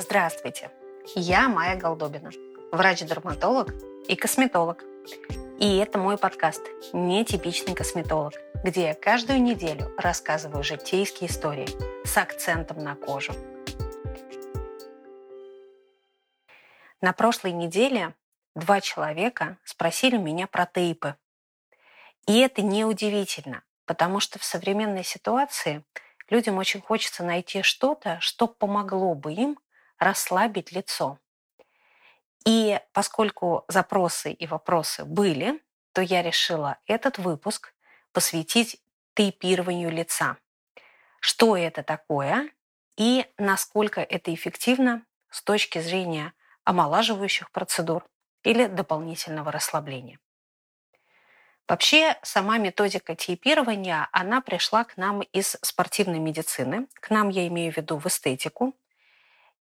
Здравствуйте, я Майя Голдобина, врач-дерматолог и косметолог. И это мой подкаст «Нетипичный косметолог», где я каждую неделю рассказываю житейские истории с акцентом на кожу. На прошлой неделе два человека спросили меня про тейпы. И это неудивительно, потому что в современной ситуации людям очень хочется найти что-то, что помогло бы им расслабить лицо. И поскольку запросы и вопросы были, то я решила этот выпуск посвятить тейпированию лица. Что это такое и насколько это эффективно с точки зрения омолаживающих процедур или дополнительного расслабления. Вообще, сама методика тейпирования, она пришла к нам из спортивной медицины. К нам я имею в виду в эстетику.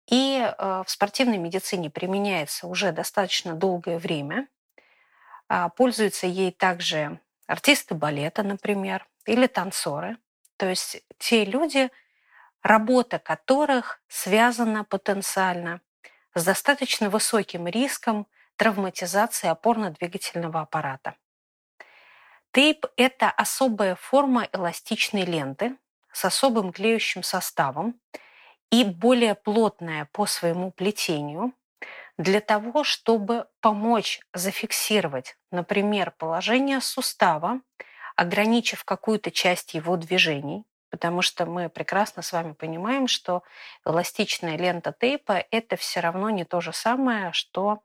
И э, в спортивной медицине применяется уже достаточно долгое время. А, пользуются ей также артисты балета, например, или танцоры. То есть те люди, работа которых связана потенциально с достаточно высоким риском травматизации опорно-двигательного аппарата. Тейп – это особая форма эластичной ленты с особым клеющим составом, и более плотная по своему плетению для того, чтобы помочь зафиксировать, например, положение сустава, ограничив какую-то часть его движений, потому что мы прекрасно с вами понимаем, что эластичная лента тейпа – это все равно не то же самое, что,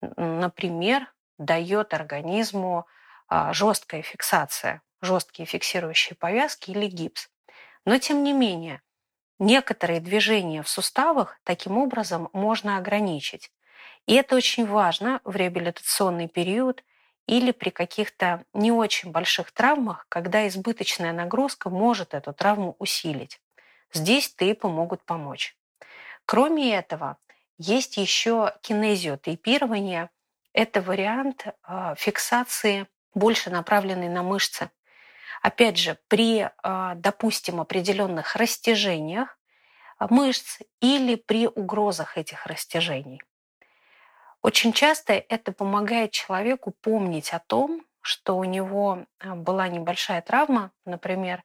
например, дает организму а, жесткая фиксация, жесткие фиксирующие повязки или гипс. Но тем не менее, Некоторые движения в суставах таким образом можно ограничить. И это очень важно в реабилитационный период или при каких-то не очень больших травмах, когда избыточная нагрузка может эту травму усилить. Здесь тейпы могут помочь. Кроме этого, есть еще кинезиотейпирование. Это вариант а, фиксации, больше направленный на мышцы. Опять же, при, а, допустим, определенных растяжениях а, мышц или при угрозах этих растяжений. Очень часто это помогает человеку помнить о том, что у него а, была небольшая травма, например,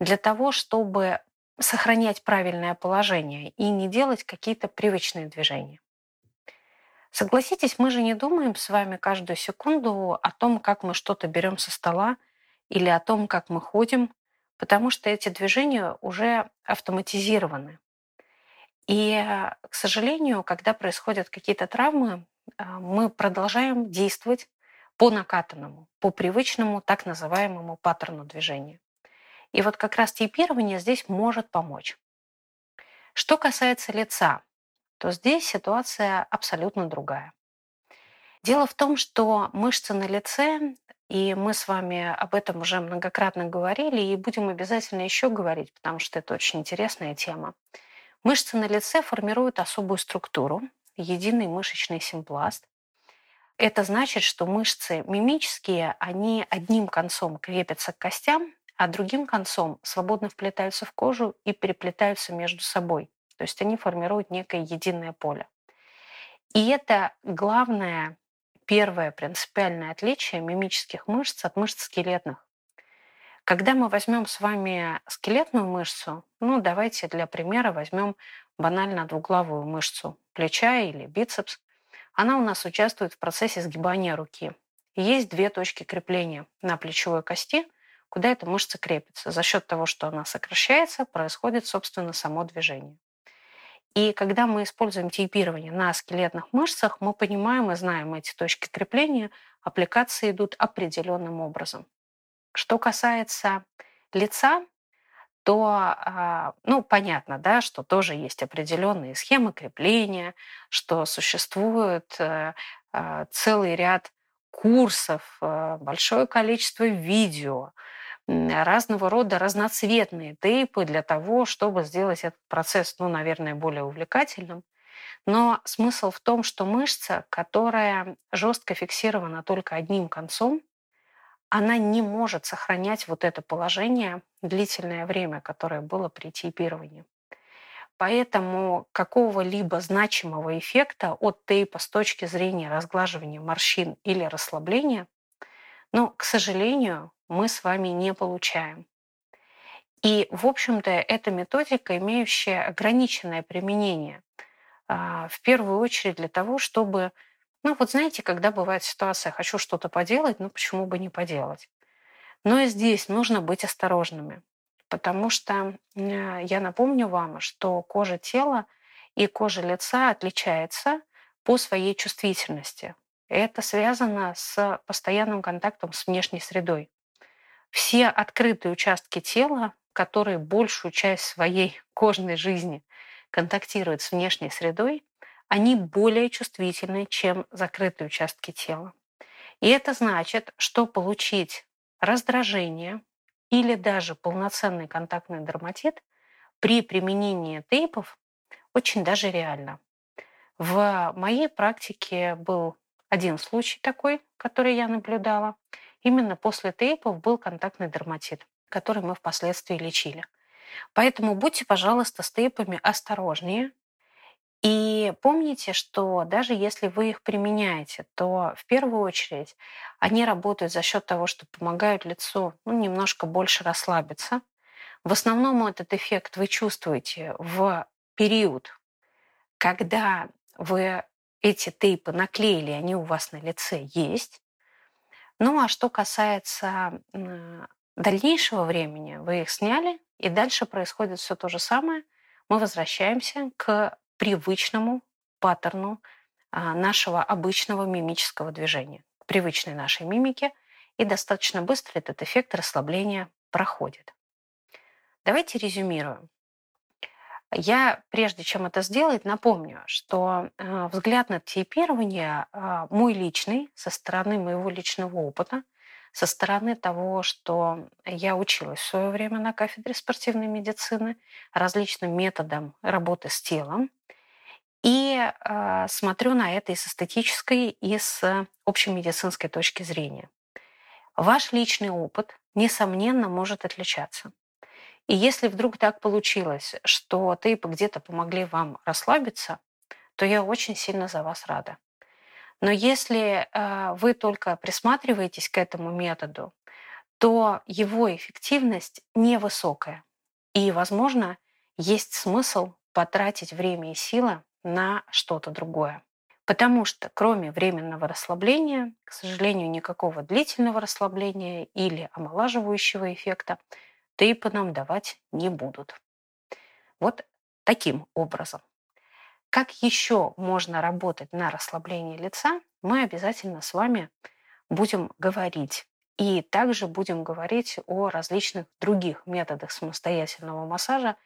для того, чтобы сохранять правильное положение и не делать какие-то привычные движения. Согласитесь, мы же не думаем с вами каждую секунду о том, как мы что-то берем со стола или о том, как мы ходим, потому что эти движения уже автоматизированы. И, к сожалению, когда происходят какие-то травмы, а, мы продолжаем действовать по накатанному, по привычному так называемому паттерну движения. И вот как раз типирование здесь может помочь. Что касается лица, то здесь ситуация абсолютно другая. Дело в том, что мышцы на лице и мы с вами об этом уже многократно говорили и будем обязательно еще говорить, потому что это очень интересная тема. Мышцы на лице формируют особую структуру, единый мышечный симпласт. Это значит, что мышцы мимические, они одним концом крепятся к костям, а другим концом свободно вплетаются в кожу и переплетаются между собой. То есть они формируют некое единое поле. И это главная первое принципиальное отличие мимических мышц от мышц скелетных. Когда мы возьмем с вами скелетную мышцу, ну давайте для примера возьмем банально двуглавую мышцу плеча или бицепс, она у нас участвует в процессе сгибания руки. Есть две точки крепления на плечевой кости, куда эта мышца крепится. За счет того, что она сокращается, происходит, собственно, само движение. И когда мы используем тейпирование на скелетных мышцах, мы понимаем и знаем эти точки крепления, аппликации идут определенным образом. Что касается лица, то, а, ну, понятно, да, что тоже есть определенные схемы крепления, что существует э, а, целый ряд курсов, э, большое количество видео, разного рода разноцветные тейпы для того, чтобы сделать этот процесс, ну, наверное, более увлекательным. Но смысл в том, что мышца, которая жестко фиксирована только одним концом, она не может сохранять вот это положение длительное время, которое было при тейпировании. поэтому какого-либо значимого эффекта от тейпа с точки зрения разглаживания морщин или расслабления, ну, к сожалению, мы с вами не получаем. И, в общем-то, это методика, имеющая ограниченное применение. А, в первую очередь для того, чтобы, ну вот знаете, когда бывает ситуация, хочу что-то поделать, ну почему бы не поделать? Но и здесь нужно быть осторожными, потому что я напомню вам, что кожа тела и кожа лица отличается по своей чувствительности. Это связано с постоянным контактом с внешней средой. Все открытые участки тела которые большую часть своей кожной жизни контактируют с внешней средой, они более чувствительны, чем закрытые участки тела. И это значит, что получить раздражение или даже полноценный контактный дерматит при применении тейпов очень даже реально. В моей практике был один случай такой, который я наблюдала. Именно после тейпов был контактный дерматит который мы впоследствии лечили. Поэтому будьте, пожалуйста, с тейпами осторожнее. И помните, что даже если вы их применяете, то в первую очередь они работают за счет того, что помогают лицу ну, немножко больше расслабиться. В основном этот эффект вы чувствуете в период, когда вы эти тейпы наклеили, они у вас на лице есть. Ну а что касается дальнейшего времени вы их сняли, и дальше происходит все то же самое. Мы возвращаемся к привычному паттерну а, нашего обычного мимического движения, к привычной нашей мимике, и достаточно быстро этот эффект расслабления проходит. Давайте резюмируем. Я, прежде чем это сделать, напомню, что э, взгляд на тейпирование э, мой личный, со стороны моего личного опыта – со стороны того, что я училась в свое время на кафедре спортивной медицины различным методам работы с телом, и э, смотрю на это и с эстетической, и с общемедицинской точки зрения. Ваш личный опыт, несомненно, может отличаться. И если вдруг так получилось, что тейпы где-то помогли вам расслабиться, то я очень сильно за вас рада. Но если э, вы только присматриваетесь к этому методу, то его эффективность невысокая. И, возможно, есть смысл потратить время и силы на что-то другое. Потому что кроме временного расслабления, к сожалению, никакого длительного расслабления или омолаживающего эффекта тейпы нам давать не будут. Вот таким образом. Как еще можно работать на расслабление лица, мы обязательно с вами будем говорить. И также будем говорить о различных других методах самостоятельного массажа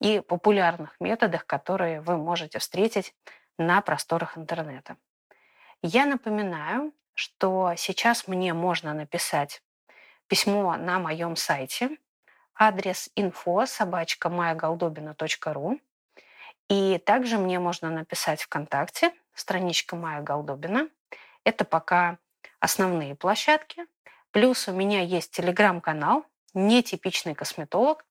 и популярных методах, которые вы можете встретить на просторах интернета. Я напоминаю, что сейчас мне можно написать письмо на моем сайте, адрес info собачка майяголдобина.ру. И также мне можно написать ВКонтакте, страничка Майя Голдобина. Это пока основные площадки. Плюс у меня есть телеграм-канал «Нетипичный косметолог»,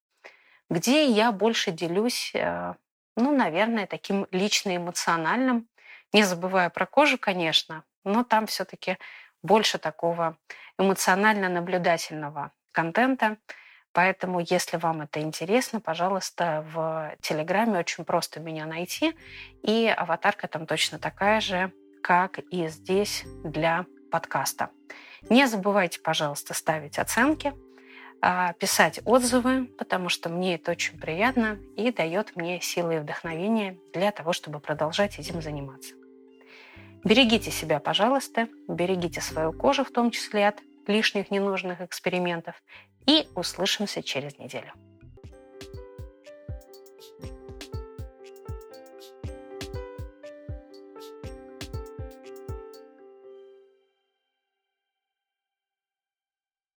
где я больше делюсь, э, ну, наверное, таким лично-эмоциональным, не забывая про кожу, конечно, но там все-таки больше такого эмоционально-наблюдательного контента – Поэтому, если вам это интересно, пожалуйста, в Телеграме очень просто меня найти. И аватарка там точно такая же, как и здесь для подкаста. Не забывайте, пожалуйста, ставить оценки, а, писать отзывы, потому что мне это очень приятно и дает мне силы и вдохновение для того, чтобы продолжать этим заниматься. Берегите себя, пожалуйста, берегите свою кожу, в том числе от лишних ненужных экспериментов, и услышимся через неделю.